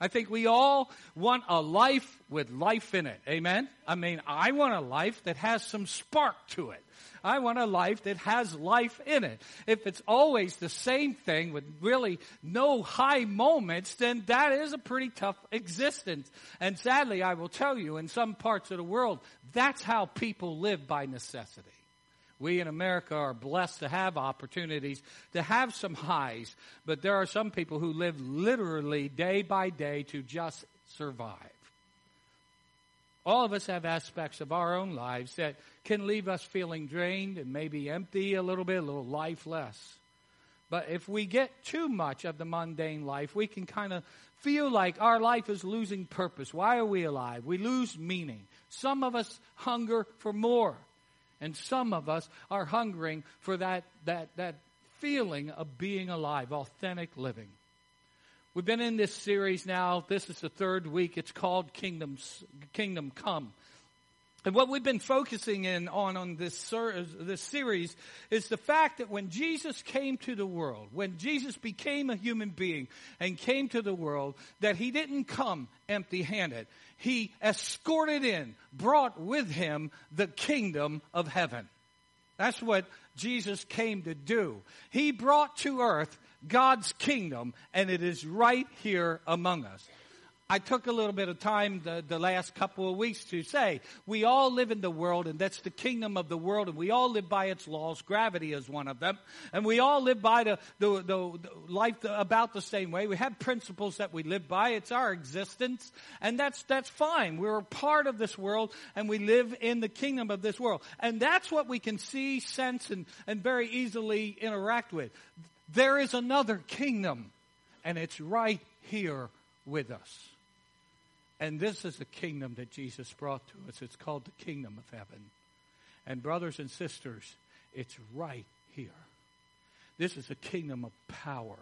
I think we all want a life with life in it. Amen? I mean, I want a life that has some spark to it. I want a life that has life in it. If it's always the same thing with really no high moments, then that is a pretty tough existence. And sadly, I will tell you, in some parts of the world, that's how people live by necessity. We in America are blessed to have opportunities to have some highs, but there are some people who live literally day by day to just survive. All of us have aspects of our own lives that can leave us feeling drained and maybe empty a little bit, a little lifeless. But if we get too much of the mundane life, we can kind of feel like our life is losing purpose. Why are we alive? We lose meaning. Some of us hunger for more. And some of us are hungering for that, that, that feeling of being alive, authentic living. We've been in this series now. This is the third week. It's called Kingdoms, Kingdom Come. And what we've been focusing in on on this, this series is the fact that when Jesus came to the world, when Jesus became a human being and came to the world, that he didn't come empty handed. He escorted in, brought with him the kingdom of heaven. That's what Jesus came to do. He brought to earth God's kingdom, and it is right here among us. I took a little bit of time the, the, last couple of weeks to say, we all live in the world and that's the kingdom of the world and we all live by its laws. Gravity is one of them. And we all live by the, the, the, the life about the same way. We have principles that we live by. It's our existence and that's, that's fine. We're a part of this world and we live in the kingdom of this world. And that's what we can see, sense, and, and very easily interact with. There is another kingdom and it's right here with us. And this is the kingdom that Jesus brought to us. It's called the kingdom of heaven. And brothers and sisters, it's right here. This is a kingdom of power.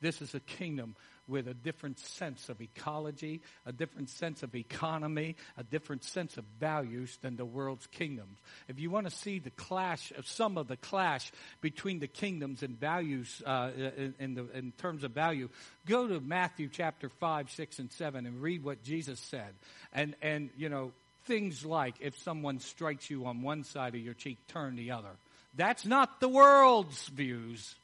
This is a kingdom with a different sense of ecology, a different sense of economy, a different sense of values than the world's kingdoms. If you want to see the clash of some of the clash between the kingdoms and values uh, in, in, the, in terms of value, go to Matthew chapter five, six, and seven and read what Jesus said. And and you know things like if someone strikes you on one side of your cheek, turn the other. That's not the world's views.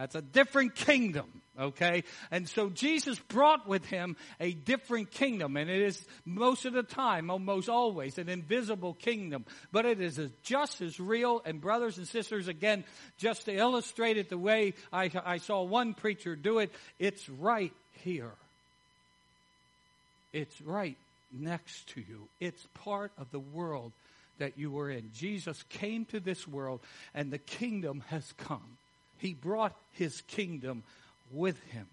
That's a different kingdom, okay? And so Jesus brought with him a different kingdom, and it is most of the time, oh, almost always, an invisible kingdom. But it is just as real, and brothers and sisters, again, just to illustrate it the way I, I saw one preacher do it, it's right here. It's right next to you. It's part of the world that you were in. Jesus came to this world, and the kingdom has come. He brought his kingdom with him.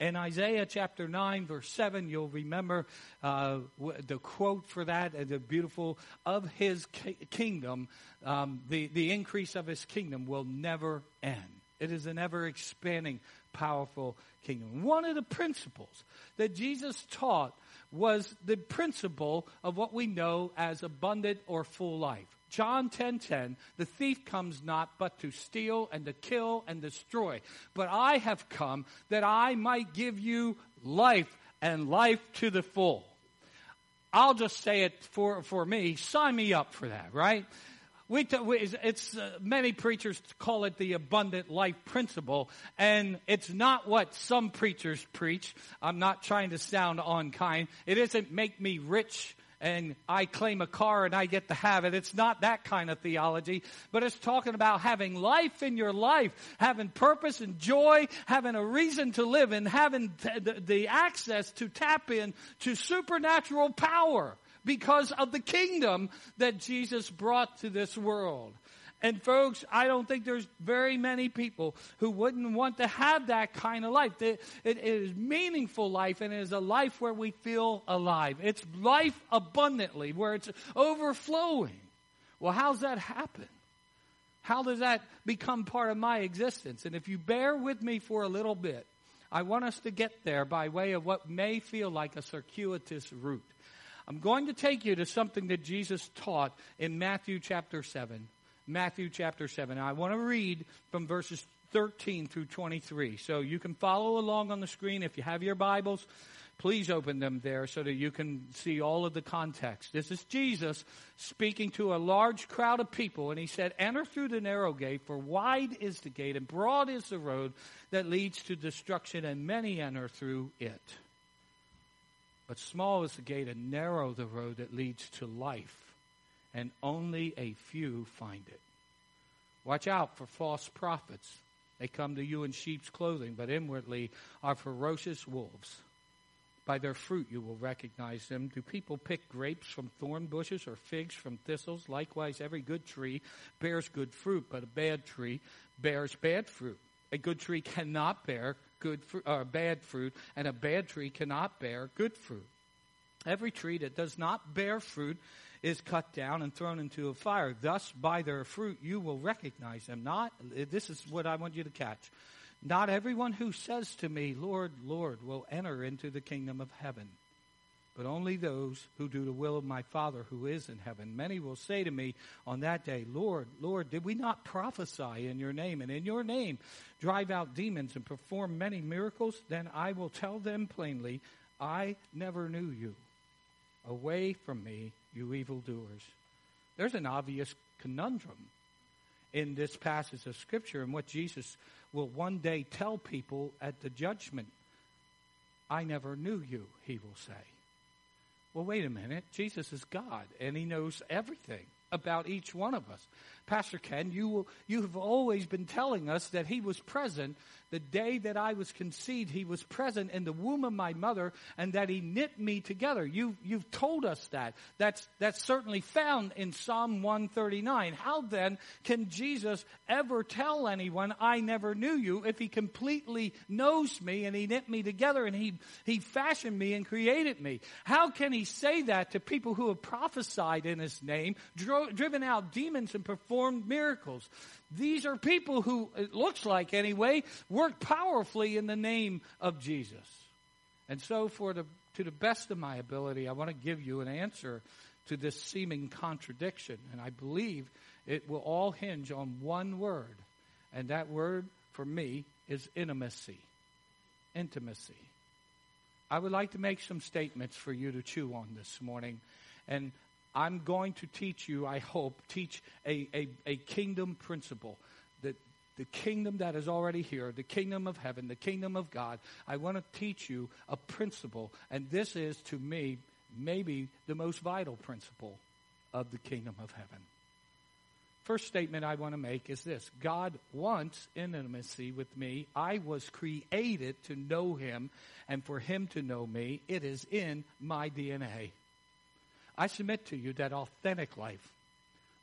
In Isaiah chapter 9, verse 7, you'll remember uh, the quote for that, and the beautiful, of his kingdom, um, the, the increase of his kingdom will never end. It is an ever expanding, powerful kingdom. One of the principles that Jesus taught was the principle of what we know as abundant or full life. John 10:10, 10, 10, the thief comes not but to steal and to kill and destroy. But I have come that I might give you life and life to the full. I'll just say it for, for me. Sign me up for that, right? We, we it's uh, many preachers call it the abundant life principle, and it's not what some preachers preach. I'm not trying to sound unkind. It isn't make me rich and I claim a car and I get to have it. It's not that kind of theology, but it's talking about having life in your life, having purpose and joy, having a reason to live, and having the, the access to tap in to supernatural power because of the kingdom that Jesus brought to this world. And folks, I don't think there's very many people who wouldn't want to have that kind of life. It, it is meaningful life and it is a life where we feel alive. It's life abundantly, where it's overflowing. Well, how's that happen? How does that become part of my existence? And if you bear with me for a little bit, I want us to get there by way of what may feel like a circuitous route. I'm going to take you to something that Jesus taught in Matthew chapter 7, Matthew chapter 7. Now, I want to read from verses 13 through 23. So you can follow along on the screen if you have your Bibles. Please open them there so that you can see all of the context. This is Jesus speaking to a large crowd of people, and he said, Enter through the narrow gate, for wide is the gate, and broad is the road that leads to destruction, and many enter through it. But small is the gate, and narrow the road that leads to life, and only a few find it. Watch out for false prophets. They come to you in sheep's clothing, but inwardly are ferocious wolves. By their fruit you will recognize them. Do people pick grapes from thorn bushes or figs from thistles? Likewise, every good tree bears good fruit, but a bad tree bears bad fruit. A good tree cannot bear good fruit, uh, bad fruit, and a bad tree cannot bear good fruit. Every tree that does not bear fruit is cut down and thrown into a fire. Thus, by their fruit, you will recognize them. Not, this is what I want you to catch. Not everyone who says to me, Lord, Lord, will enter into the kingdom of heaven, but only those who do the will of my Father who is in heaven. Many will say to me on that day, Lord, Lord, did we not prophesy in your name, and in your name drive out demons and perform many miracles? Then I will tell them plainly, I never knew you. Away from me, you evildoers. There's an obvious conundrum in this passage of Scripture and what Jesus will one day tell people at the judgment, I never knew you, he will say. Well, wait a minute. Jesus is God, and he knows everything about each one of us. Pastor Ken, you, will, you have always been telling us that he was present the day that I was conceived, he was present in the womb of my mother and that he knit me together. You, you've told us that. That's, that's certainly found in Psalm 139. How then can Jesus ever tell anyone, I never knew you, if he completely knows me and he knit me together and he, he fashioned me and created me? How can he say that to people who have prophesied in his name, dro- driven out demons and performed miracles? These are people who, it looks like anyway, work powerfully in the name of Jesus. And so, for the, to the best of my ability, I want to give you an answer to this seeming contradiction. And I believe it will all hinge on one word. And that word, for me, is intimacy. Intimacy. I would like to make some statements for you to chew on this morning. And I'm going to teach you, I hope, teach a, a, a kingdom principle. That the kingdom that is already here, the kingdom of heaven, the kingdom of God. I want to teach you a principle, and this is to me maybe the most vital principle of the kingdom of heaven. First statement I want to make is this God wants intimacy with me. I was created to know Him and for Him to know me. It is in my DNA. I submit to you that authentic life,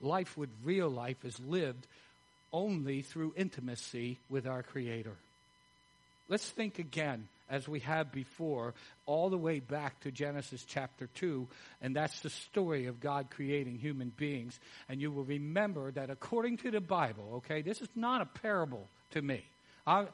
life with real life, is lived only through intimacy with our Creator. Let's think again, as we have before, all the way back to Genesis chapter 2, and that's the story of God creating human beings. And you will remember that according to the Bible, okay, this is not a parable to me. I,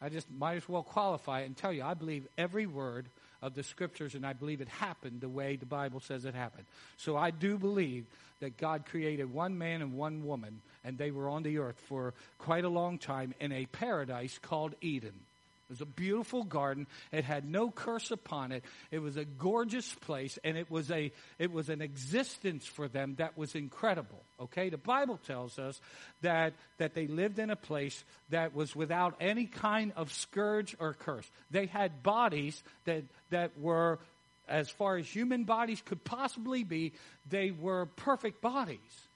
I just might as well qualify and tell you, I believe every word of the scriptures, and I believe it happened the way the Bible says it happened. So I do believe that God created one man and one woman, and they were on the earth for quite a long time in a paradise called Eden. It was a beautiful garden. It had no curse upon it. It was a gorgeous place, and it was a it was an existence for them that was incredible. Okay, the Bible tells us that that they lived in a place that was without any kind of scourge or curse. They had bodies that that were as far as human bodies could possibly be, they were perfect bodies.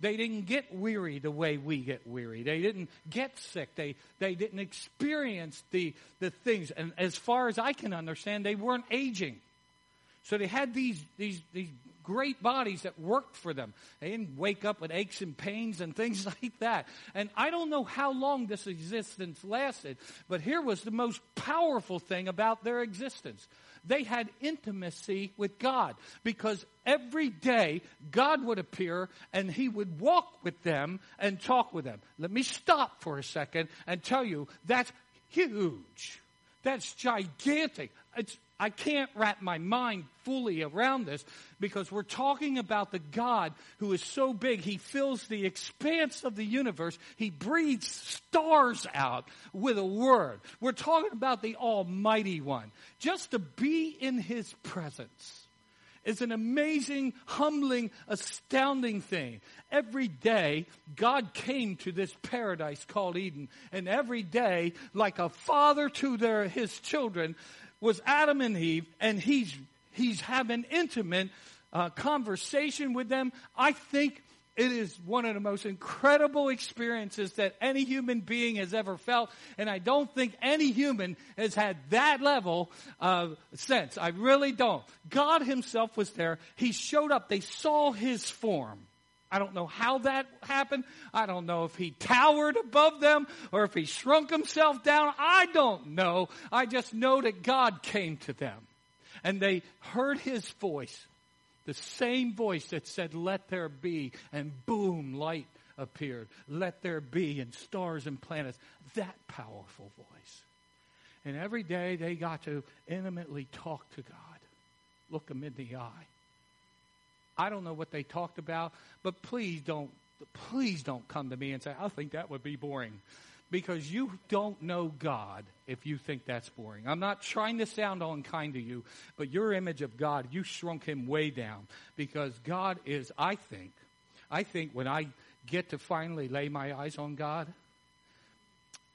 They didn't get weary the way we get weary. They didn't get sick. They, they didn't experience the, the things. And as far as I can understand, they weren't aging. So they had these, these, these great bodies that worked for them. They didn't wake up with aches and pains and things like that. And I don't know how long this existence lasted, but here was the most powerful thing about their existence. They had intimacy with God because every day God would appear and he would walk with them and talk with them. Let me stop for a second and tell you that's huge. That's gigantic. It's I can't wrap my mind fully around this because we're talking about the God who is so big, he fills the expanse of the universe. He breathes stars out with a word. We're talking about the Almighty One. Just to be in his presence is an amazing, humbling, astounding thing. Every day, God came to this paradise called Eden, and every day, like a father to their, his children, was Adam and Eve, and he's, he's having intimate uh, conversation with them. I think it is one of the most incredible experiences that any human being has ever felt, and I don't think any human has had that level of sense. I really don't. God Himself was there. He showed up. They saw His form. I don't know how that happened. I don't know if he towered above them or if he shrunk himself down. I don't know. I just know that God came to them and they heard his voice. The same voice that said, let there be, and boom, light appeared. Let there be, and stars and planets. That powerful voice. And every day they got to intimately talk to God, look him in the eye. I don't know what they talked about, but please don't, please don't come to me and say, I think that would be boring. Because you don't know God if you think that's boring. I'm not trying to sound unkind to you, but your image of God, you shrunk him way down. Because God is, I think, I think when I get to finally lay my eyes on God,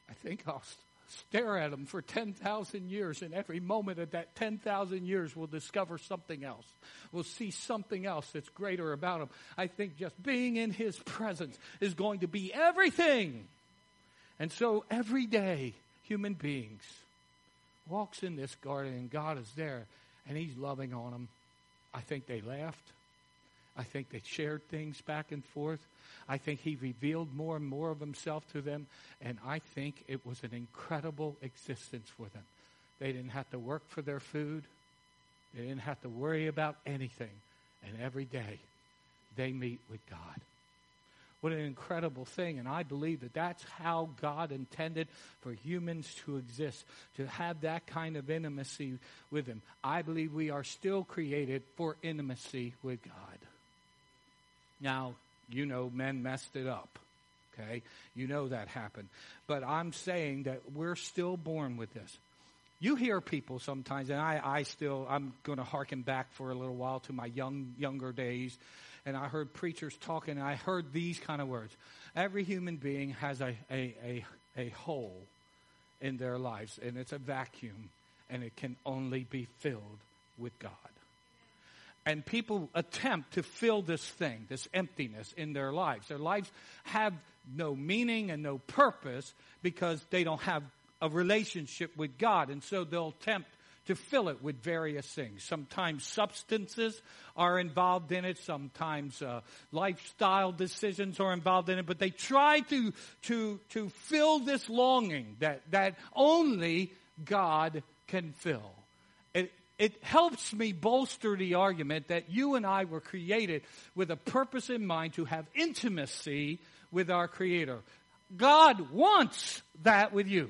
I think I'll stare at him for 10,000 years, and every moment of that 10,000 years we'll discover something else. We'll see something else that's greater about him. I think just being in his presence is going to be everything. And so every day, human beings walks in this garden and God is there and he's loving on them. I think they laughed. I think they shared things back and forth. I think he revealed more and more of himself to them, and I think it was an incredible existence for them. They didn't have to work for their food. They didn't have to worry about anything. And every day, they meet with God. What an incredible thing. And I believe that that's how God intended for humans to exist, to have that kind of intimacy with Him. I believe we are still created for intimacy with God. Now, you know, men messed it up. Okay? You know that happened. But I'm saying that we're still born with this. You hear people sometimes, and I, I still, I'm going to harken back for a little while to my young, younger days, and I heard preachers talking, and I heard these kind of words. Every human being has a, a, a, a hole in their lives, and it's a vacuum, and it can only be filled with God. And people attempt to fill this thing, this emptiness in their lives. Their lives have no meaning and no purpose because they don't have a relationship with God. And so they'll attempt to fill it with various things. Sometimes substances are involved in it. Sometimes uh, lifestyle decisions are involved in it. But they try to to to fill this longing that that only God can fill it helps me bolster the argument that you and I were created with a purpose in mind to have intimacy with our Creator. God wants that with you.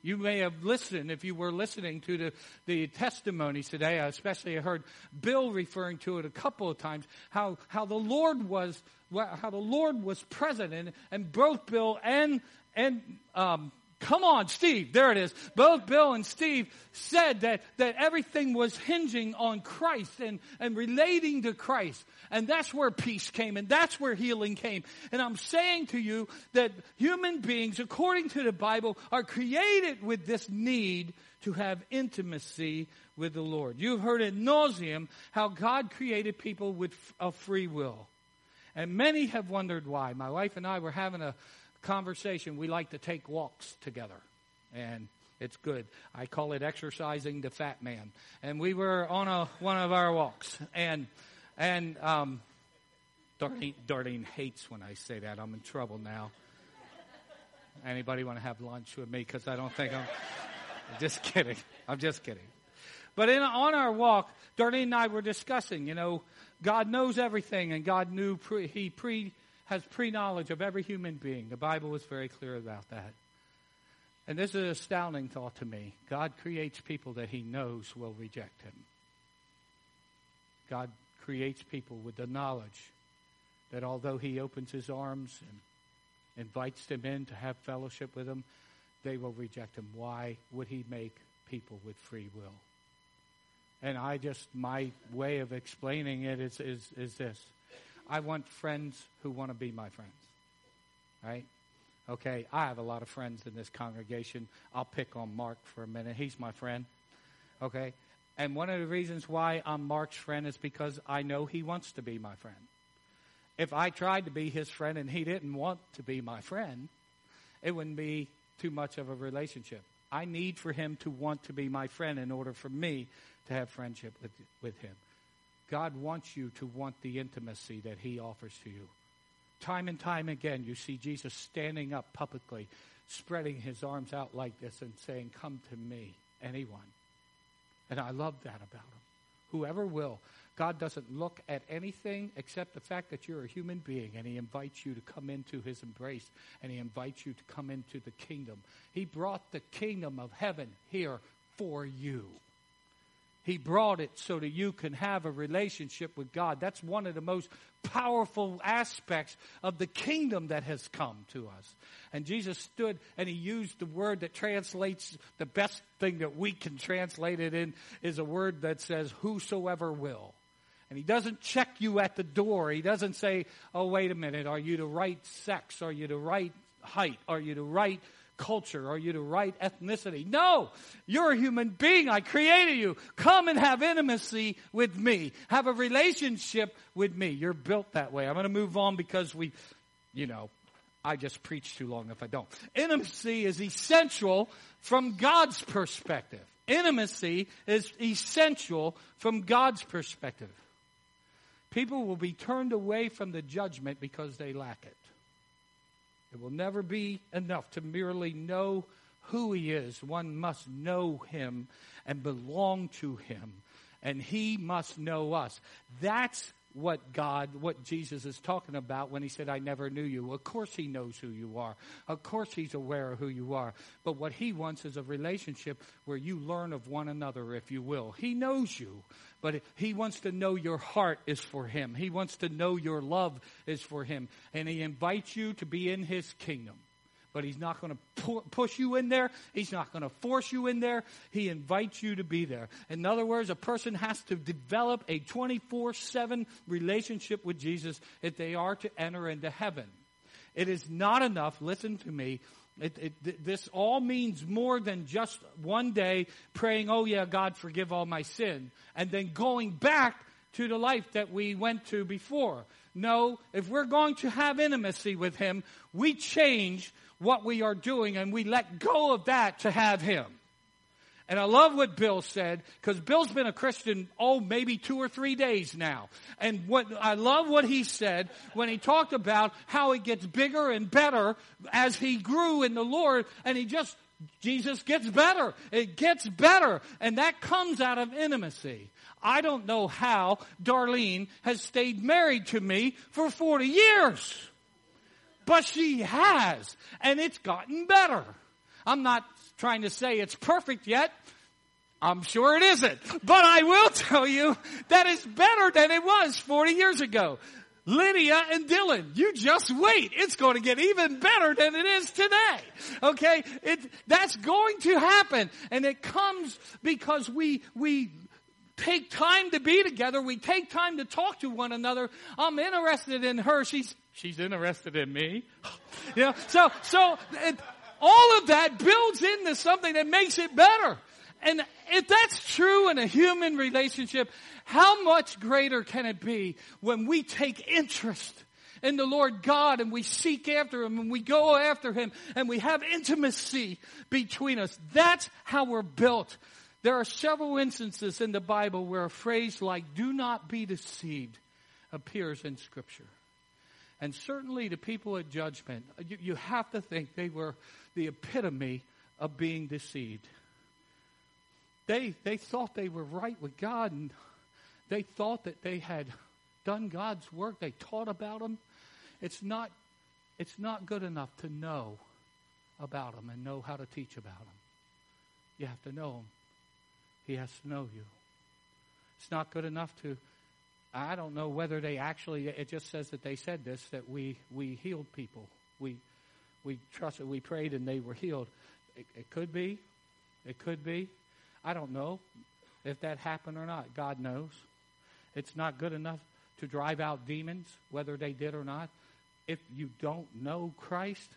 You may have listened, if you were listening to the, the testimonies today, especially I heard Bill referring to it a couple of times, how, how the Lord was, how the Lord was present and, and both Bill and, and, um, Come on, Steve. There it is. Both Bill and Steve said that, that everything was hinging on Christ and, and relating to Christ. And that's where peace came and that's where healing came. And I'm saying to you that human beings, according to the Bible, are created with this need to have intimacy with the Lord. You've heard at nauseum how God created people with a free will. And many have wondered why. My wife and I were having a, conversation, we like to take walks together. And it's good. I call it exercising the fat man. And we were on a, one of our walks. And, and, um, Darlene, Darlene hates when I say that. I'm in trouble now. Anybody want to have lunch with me? Because I don't think I'm, just kidding. I'm just kidding. But in, on our walk, Darlene and I were discussing, you know, God knows everything and God knew, pre, He pre, has pre knowledge of every human being. The Bible is very clear about that. And this is an astounding thought to me. God creates people that he knows will reject him. God creates people with the knowledge that although he opens his arms and invites them in to have fellowship with him, they will reject him. Why would he make people with free will? And I just, my way of explaining it is, is, is this. I want friends who want to be my friends. Right? Okay, I have a lot of friends in this congregation. I'll pick on Mark for a minute. He's my friend. Okay? And one of the reasons why I'm Mark's friend is because I know he wants to be my friend. If I tried to be his friend and he didn't want to be my friend, it wouldn't be too much of a relationship. I need for him to want to be my friend in order for me to have friendship with, with him. God wants you to want the intimacy that he offers to you. Time and time again, you see Jesus standing up publicly, spreading his arms out like this and saying, Come to me, anyone. And I love that about him. Whoever will. God doesn't look at anything except the fact that you're a human being, and He invites you to come into His embrace, and He invites you to come into the kingdom. He brought the kingdom of heaven here for you. He brought it so that you can have a relationship with God. That's one of the most powerful aspects of the kingdom that has come to us. And Jesus stood and he used the word that translates the best thing that we can translate it in is a word that says, whosoever will. And he doesn't check you at the door. He doesn't say, oh, wait a minute, are you the right sex? Are you the right height? Are you the right culture? Are you the right ethnicity? No! You're a human being. I created you. Come and have intimacy with me. Have a relationship with me. You're built that way. I'm going to move on because we, you know, I just preach too long if I don't. Intimacy is essential from God's perspective. Intimacy is essential from God's perspective. People will be turned away from the judgment because they lack it. It will never be enough to merely know who He is. One must know Him and belong to Him, and He must know us. That's what God, what Jesus is talking about when he said, I never knew you. Of course he knows who you are. Of course he's aware of who you are. But what he wants is a relationship where you learn of one another, if you will. He knows you, but he wants to know your heart is for him. He wants to know your love is for him. And he invites you to be in his kingdom but he's not going to pu- push you in there. He's not going to force you in there. He invites you to be there. In other words, a person has to develop a 24-7 relationship with Jesus if they are to enter into heaven. It is not enough, listen to me, it, it, this all means more than just one day praying, oh yeah, God forgive all my sin, and then going back to the life that we went to before. No, if we're going to have intimacy with Him, we change what we are doing and we let go of that to have Him. And I love what Bill said because Bill's been a Christian, oh, maybe two or three days now. And what, I love what he said when he talked about how it gets bigger and better as he grew in the Lord and he just, Jesus gets better. It gets better. And that comes out of intimacy. I don't know how Darlene has stayed married to me for 40 years but she has, and it's gotten better. I'm not trying to say it's perfect yet. I'm sure it isn't. But I will tell you that it's better than it was 40 years ago. Lydia and Dylan, you just wait. It's going to get even better than it is today. Okay? It, that's going to happen. And it comes because we, we take time to be together. We take time to talk to one another. I'm interested in her. She's she's interested in me. you know, so, so it, all of that builds into something that makes it better. And if that's true in a human relationship, how much greater can it be when we take interest in the Lord God and we seek after Him and we go after Him and we have intimacy between us? That's how we're built. There are several instances in the Bible where a phrase like do not be deceived appears in scripture. And certainly the people at judgment, you, you have to think they were the epitome of being deceived. They, they thought they were right with God and they thought that they had done God's work. They taught about Him. It's not, it's not good enough to know about him and know how to teach about him. You have to know him. He has to know you. It's not good enough to I don't know whether they actually it just says that they said this that we we healed people. We we trusted, we prayed and they were healed. It, it could be. It could be. I don't know if that happened or not. God knows. It's not good enough to drive out demons, whether they did or not. If you don't know Christ,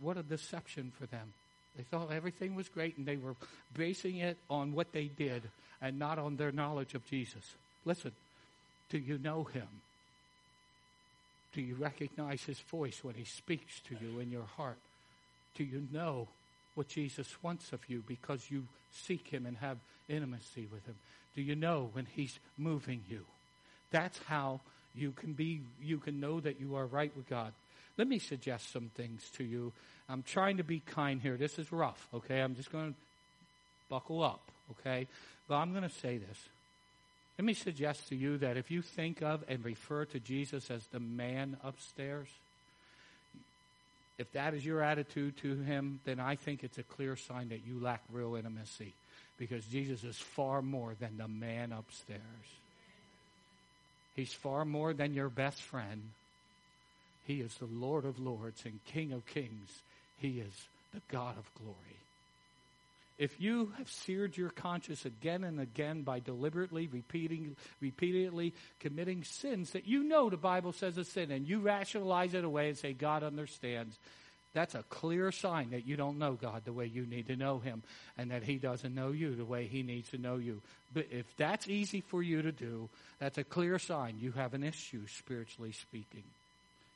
what a deception for them. They thought everything was great and they were basing it on what they did and not on their knowledge of Jesus. Listen, do you know him? Do you recognize his voice when he speaks to you in your heart? Do you know what Jesus wants of you because you seek him and have intimacy with him? Do you know when he's moving you? That's how you can be you can know that you are right with God. Let me suggest some things to you. I'm trying to be kind here. This is rough, okay? I'm just going to buckle up, okay? But I'm going to say this. Let me suggest to you that if you think of and refer to Jesus as the man upstairs, if that is your attitude to him, then I think it's a clear sign that you lack real intimacy because Jesus is far more than the man upstairs. He's far more than your best friend. He is the Lord of lords and King of kings. He is the God of glory. If you have seared your conscience again and again by deliberately repeating, repeatedly committing sins that you know the Bible says is sin, and you rationalize it away and say God understands, that's a clear sign that you don't know God the way you need to know Him, and that He doesn't know you the way He needs to know you. But if that's easy for you to do, that's a clear sign you have an issue spiritually speaking.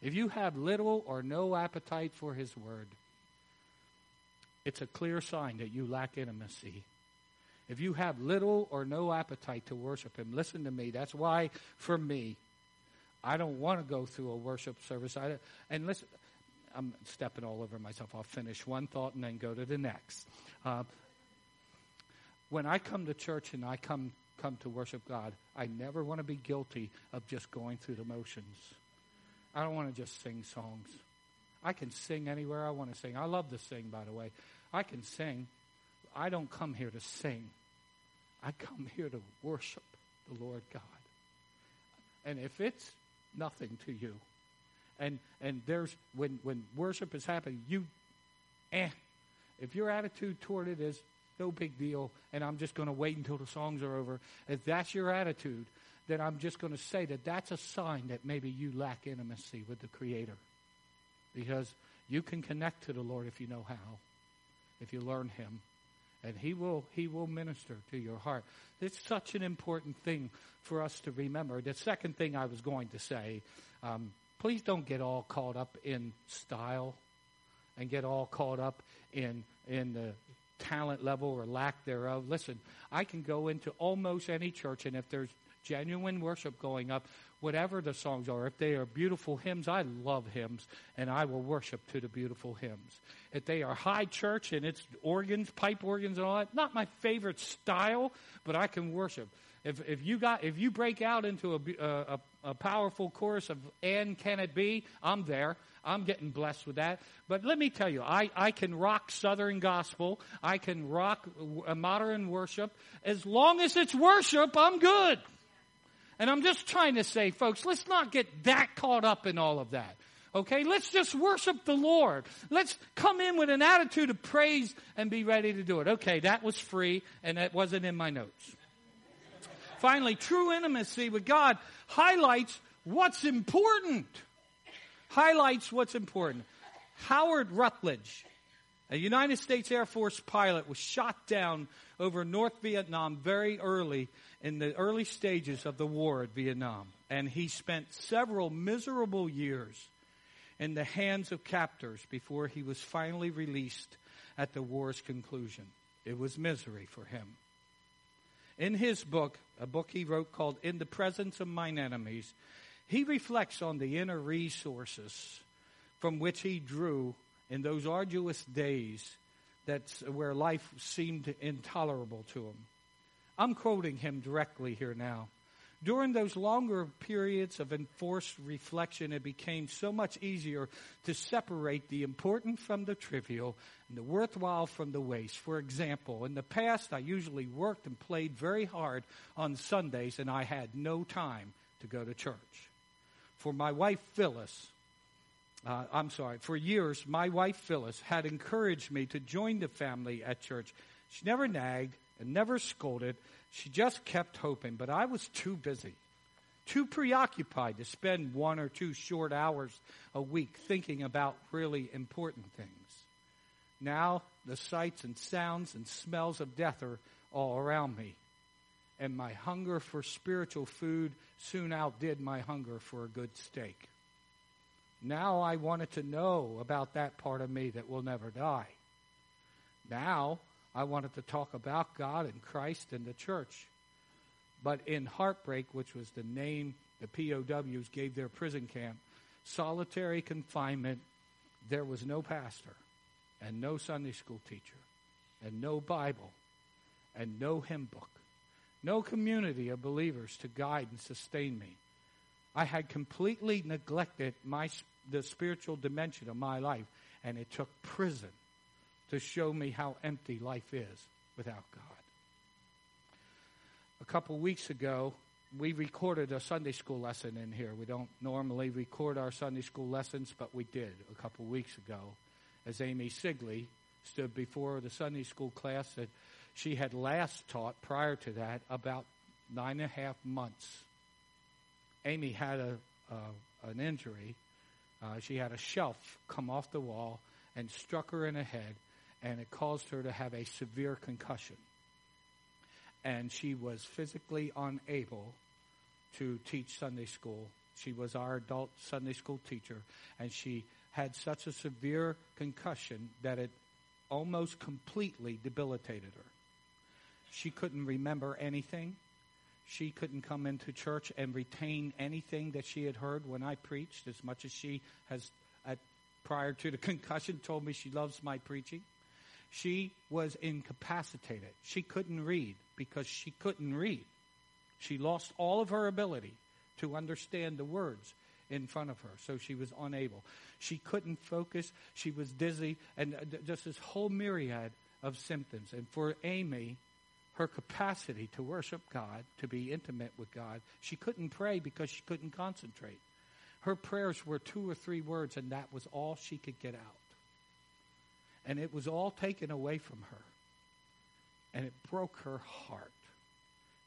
If you have little or no appetite for His Word, it's a clear sign that you lack intimacy. If you have little or no appetite to worship Him, listen to me. That's why, for me, I don't want to go through a worship service. I, and listen, I'm stepping all over myself. I'll finish one thought and then go to the next. Uh, when I come to church and I come come to worship God, I never want to be guilty of just going through the motions. I don't want to just sing songs. I can sing anywhere I want to sing. I love to sing, by the way. I can sing. I don't come here to sing. I come here to worship the Lord God. And if it's nothing to you, and and there's when when worship is happening, you, eh, if your attitude toward it is no big deal, and I'm just going to wait until the songs are over. If that's your attitude, then I'm just going to say that that's a sign that maybe you lack intimacy with the Creator, because you can connect to the Lord if you know how, if you learn Him, and He will He will minister to your heart. It's such an important thing for us to remember. The second thing I was going to say. Um, please don't get all caught up in style and get all caught up in in the talent level or lack thereof. Listen, I can go into almost any church and if there's genuine worship going up, whatever the songs are, if they are beautiful hymns, I love hymns and I will worship to the beautiful hymns. If they are high church and it's organs, pipe organs and all that, not my favorite style, but I can worship. If, if you got if you break out into a, uh, a, a powerful chorus of "And Can It Be," I'm there. I'm getting blessed with that. But let me tell you, I, I can rock Southern gospel. I can rock modern worship. As long as it's worship, I'm good. And I'm just trying to say, folks, let's not get that caught up in all of that. Okay, let's just worship the Lord. Let's come in with an attitude of praise and be ready to do it. Okay, that was free and that wasn't in my notes. Finally, true intimacy with God highlights what's important. Highlights what's important. Howard Rutledge, a United States Air Force pilot, was shot down over North Vietnam very early in the early stages of the war at Vietnam. And he spent several miserable years in the hands of captors before he was finally released at the war's conclusion. It was misery for him. In his book, a book he wrote called In the Presence of Mine Enemies, he reflects on the inner resources from which he drew in those arduous days that's where life seemed intolerable to him. I'm quoting him directly here now. During those longer periods of enforced reflection, it became so much easier to separate the important from the trivial and the worthwhile from the waste. For example, in the past, I usually worked and played very hard on Sundays, and I had no time to go to church. For my wife, Phyllis, uh, I'm sorry, for years, my wife, Phyllis, had encouraged me to join the family at church. She never nagged and never scolded she just kept hoping, but I was too busy, too preoccupied to spend one or two short hours a week thinking about really important things. Now the sights and sounds and smells of death are all around me. And my hunger for spiritual food soon outdid my hunger for a good steak. Now I wanted to know about that part of me that will never die. Now I wanted to talk about God and Christ and the church. But in Heartbreak, which was the name the POWs gave their prison camp, solitary confinement, there was no pastor and no Sunday school teacher and no Bible and no hymn book, no community of believers to guide and sustain me. I had completely neglected my, the spiritual dimension of my life, and it took prison to show me how empty life is without God. A couple weeks ago, we recorded a Sunday school lesson in here. We don't normally record our Sunday school lessons, but we did a couple weeks ago as Amy Sigley stood before the Sunday school class that she had last taught prior to that about nine and a half months. Amy had a, an injury. Uh, she had a shelf come off the wall and struck her in the head and it caused her to have a severe concussion. And she was physically unable to teach Sunday school. She was our adult Sunday school teacher, and she had such a severe concussion that it almost completely debilitated her. She couldn't remember anything. She couldn't come into church and retain anything that she had heard when I preached, as much as she has, at, prior to the concussion, told me she loves my preaching. She was incapacitated. She couldn't read because she couldn't read. She lost all of her ability to understand the words in front of her, so she was unable. She couldn't focus. She was dizzy, and uh, just this whole myriad of symptoms. And for Amy, her capacity to worship God, to be intimate with God, she couldn't pray because she couldn't concentrate. Her prayers were two or three words, and that was all she could get out. And it was all taken away from her. And it broke her heart.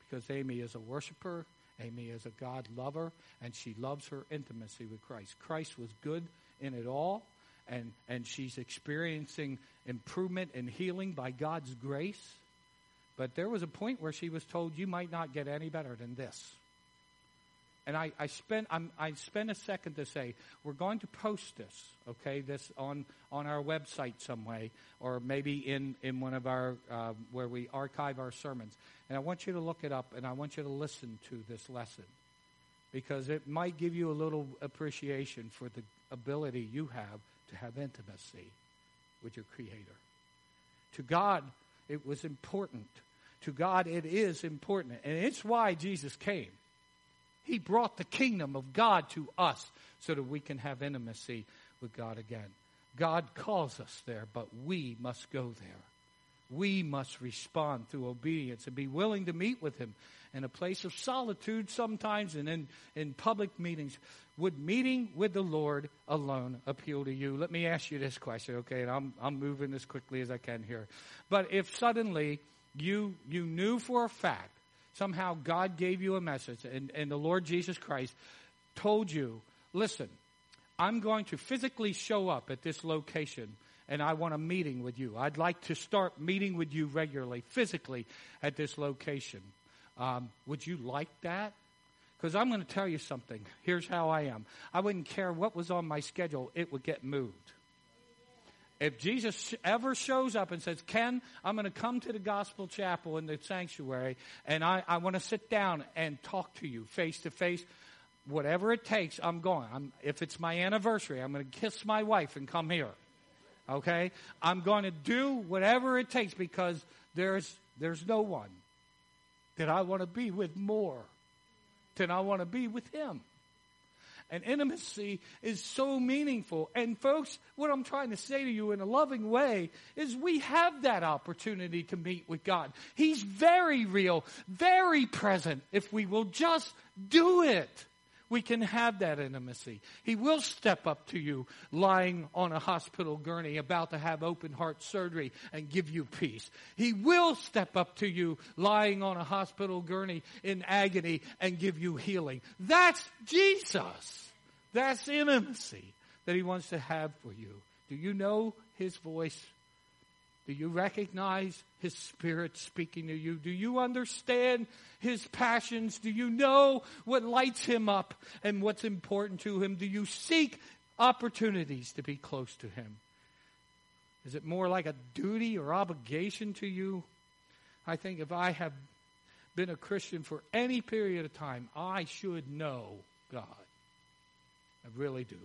Because Amy is a worshiper, Amy is a God lover, and she loves her intimacy with Christ. Christ was good in it all, and, and she's experiencing improvement and healing by God's grace. But there was a point where she was told, You might not get any better than this. And I, I spent I'm, I spent a second to say we're going to post this, okay, this on on our website some way, or maybe in in one of our uh, where we archive our sermons. And I want you to look it up, and I want you to listen to this lesson, because it might give you a little appreciation for the ability you have to have intimacy with your Creator. To God, it was important. To God, it is important, and it's why Jesus came. He brought the kingdom of God to us so that we can have intimacy with God again. God calls us there, but we must go there. We must respond through obedience and be willing to meet with Him in a place of solitude sometimes and in, in public meetings. Would meeting with the Lord alone appeal to you? Let me ask you this question, okay? And I'm, I'm moving as quickly as I can here. But if suddenly you, you knew for a fact somehow God gave you a message and, and the Lord Jesus Christ told you, listen, I'm going to physically show up at this location and I want a meeting with you. I'd like to start meeting with you regularly, physically, at this location. Um, would you like that? Because I'm going to tell you something. Here's how I am. I wouldn't care what was on my schedule, it would get moved. If Jesus ever shows up and says, Ken, I'm going to come to the gospel chapel in the sanctuary and I, I want to sit down and talk to you face to face, whatever it takes, I'm going. I'm, if it's my anniversary, I'm going to kiss my wife and come here. Okay? I'm going to do whatever it takes because there's, there's no one that I want to be with more than I want to be with him. And intimacy is so meaningful. And folks, what I'm trying to say to you in a loving way is we have that opportunity to meet with God. He's very real, very present if we will just do it we can have that intimacy. He will step up to you lying on a hospital gurney about to have open heart surgery and give you peace. He will step up to you lying on a hospital gurney in agony and give you healing. That's Jesus. That's intimacy that he wants to have for you. Do you know his voice? Do you recognize His Spirit speaking to you? Do you understand His passions? Do you know what lights Him up and what's important to Him? Do you seek opportunities to be close to Him? Is it more like a duty or obligation to you? I think if I have been a Christian for any period of time, I should know God. I really do.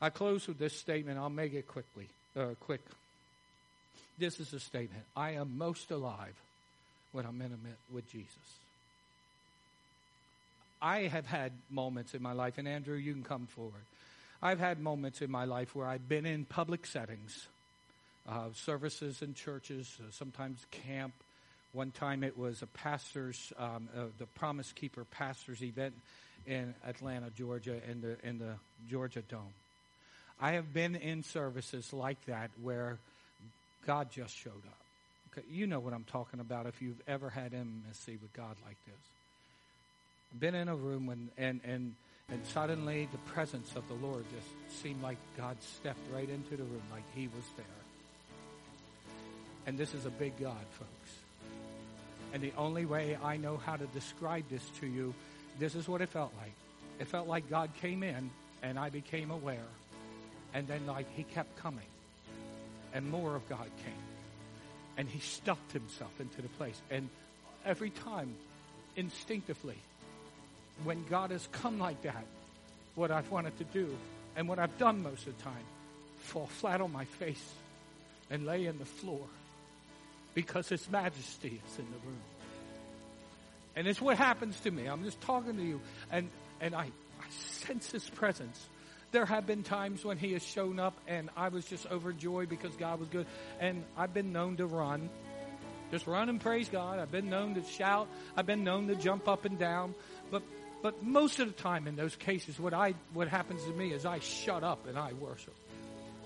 I close with this statement. I'll make it quickly, uh, quick. This is a statement. I am most alive when I'm intimate with Jesus. I have had moments in my life, and Andrew, you can come forward. I've had moments in my life where I've been in public settings, uh, services in churches, uh, sometimes camp. One time it was a pastor's, um, uh, the Promise Keeper pastor's event in Atlanta, Georgia, in the in the Georgia Dome. I have been in services like that where God just showed up. Okay, you know what I'm talking about if you've ever had intimacy with God like this. Been in a room when, and, and, and suddenly the presence of the Lord just seemed like God stepped right into the room like he was there. And this is a big God, folks. And the only way I know how to describe this to you, this is what it felt like. It felt like God came in and I became aware. And then like he kept coming and more of God came. And he stuffed himself into the place. And every time, instinctively, when God has come like that, what I've wanted to do, and what I've done most of the time, fall flat on my face and lay in the floor because His majesty is in the room. And it's what happens to me. I'm just talking to you, and, and I, I sense His presence. There have been times when he has shown up and I was just overjoyed because God was good. And I've been known to run. Just run and praise God. I've been known to shout. I've been known to jump up and down. But but most of the time in those cases, what I what happens to me is I shut up and I worship.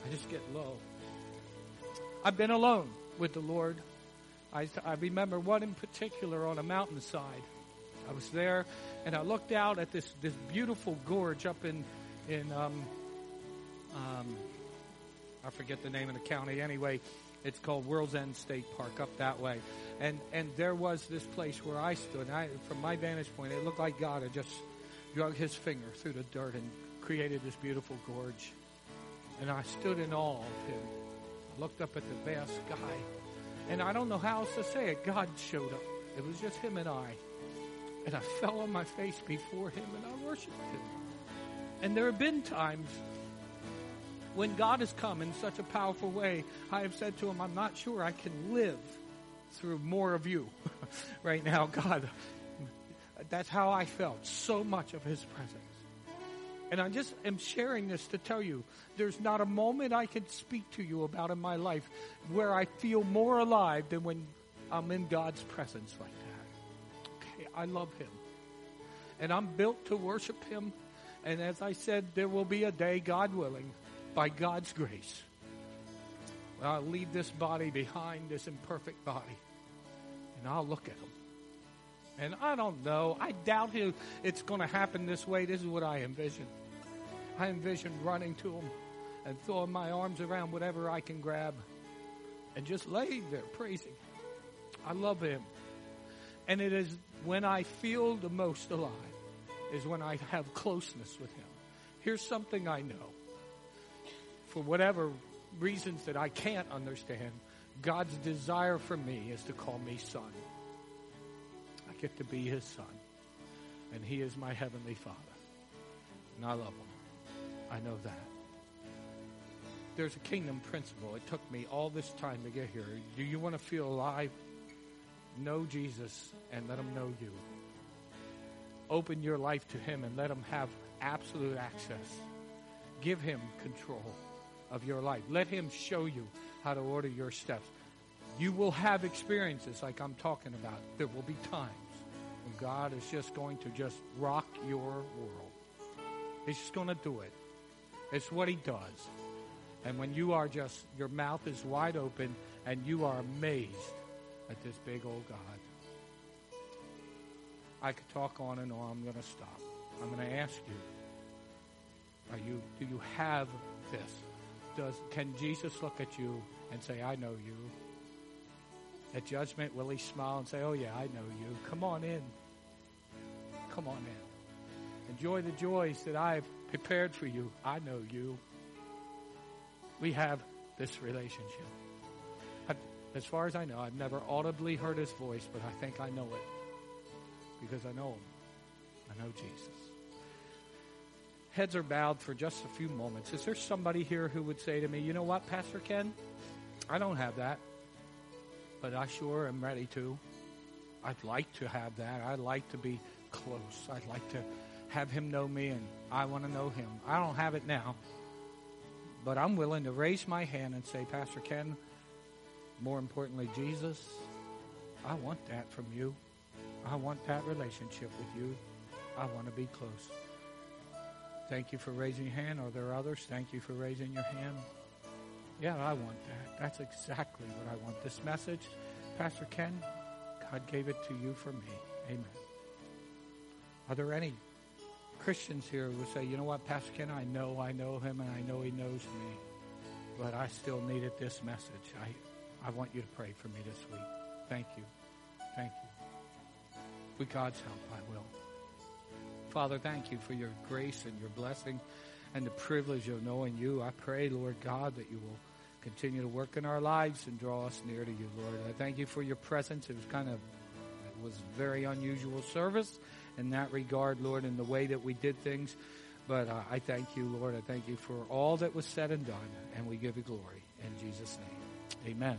I just get low. I've been alone with the Lord. I, I remember one in particular on a mountainside. I was there and I looked out at this, this beautiful gorge up in in um, um, I forget the name of the county. Anyway, it's called World's End State Park up that way, and and there was this place where I stood. I, from my vantage point, it looked like God had just drug His finger through the dirt and created this beautiful gorge, and I stood in awe of Him. I looked up at the vast sky, and I don't know how else to say it. God showed up. It was just Him and I, and I fell on my face before Him and I worshipped Him. And there have been times when God has come in such a powerful way, I have said to him, I'm not sure I can live through more of you right now, God. That's how I felt. So much of his presence. And I just am sharing this to tell you there's not a moment I can speak to you about in my life where I feel more alive than when I'm in God's presence like that. Okay, I love him. And I'm built to worship him and as I said, there will be a day, God willing, by God's grace, I'll leave this body behind, this imperfect body, and I'll look at him. And I don't know. I doubt it's going to happen this way. This is what I envision. I envision running to him and throwing my arms around whatever I can grab and just laying there praising. I love him. And it is when I feel the most alive is when I have closeness with Him. Here's something I know. For whatever reasons that I can't understand, God's desire for me is to call me son. I get to be His son. And He is my Heavenly Father. And I love Him. I know that. There's a kingdom principle. It took me all this time to get here. Do you want to feel alive? Know Jesus and let Him know you. Open your life to Him and let Him have absolute access. Give Him control of your life. Let Him show you how to order your steps. You will have experiences like I'm talking about. There will be times when God is just going to just rock your world. He's just going to do it. It's what He does. And when you are just, your mouth is wide open and you are amazed at this big old God. I could talk on and on. I'm going to stop. I'm going to ask you, are you, do you have this? Does, can Jesus look at you and say, I know you? At judgment, will he smile and say, Oh, yeah, I know you. Come on in. Come on in. Enjoy the joys that I've prepared for you. I know you. We have this relationship. As far as I know, I've never audibly heard his voice, but I think I know it because I know him. I know Jesus. Heads are bowed for just a few moments. Is there somebody here who would say to me, you know what, Pastor Ken? I don't have that, but I sure am ready to. I'd like to have that. I'd like to be close. I'd like to have him know me, and I want to know him. I don't have it now, but I'm willing to raise my hand and say, Pastor Ken, more importantly, Jesus, I want that from you. I want that relationship with you. I want to be close. Thank you for raising your hand. Are there others? Thank you for raising your hand. Yeah, I want that. That's exactly what I want. This message, Pastor Ken, God gave it to you for me. Amen. Are there any Christians here who say, you know what, Pastor Ken, I know I know him and I know he knows me, but I still needed this message. I, I want you to pray for me this week. Thank you. Thank you. With God's help, I will. Father, thank you for your grace and your blessing and the privilege of knowing you. I pray, Lord God, that you will continue to work in our lives and draw us near to you, Lord. I thank you for your presence. It was kind of, it was very unusual service in that regard, Lord, in the way that we did things. But uh, I thank you, Lord. I thank you for all that was said and done, and we give you glory. In Jesus' name, amen.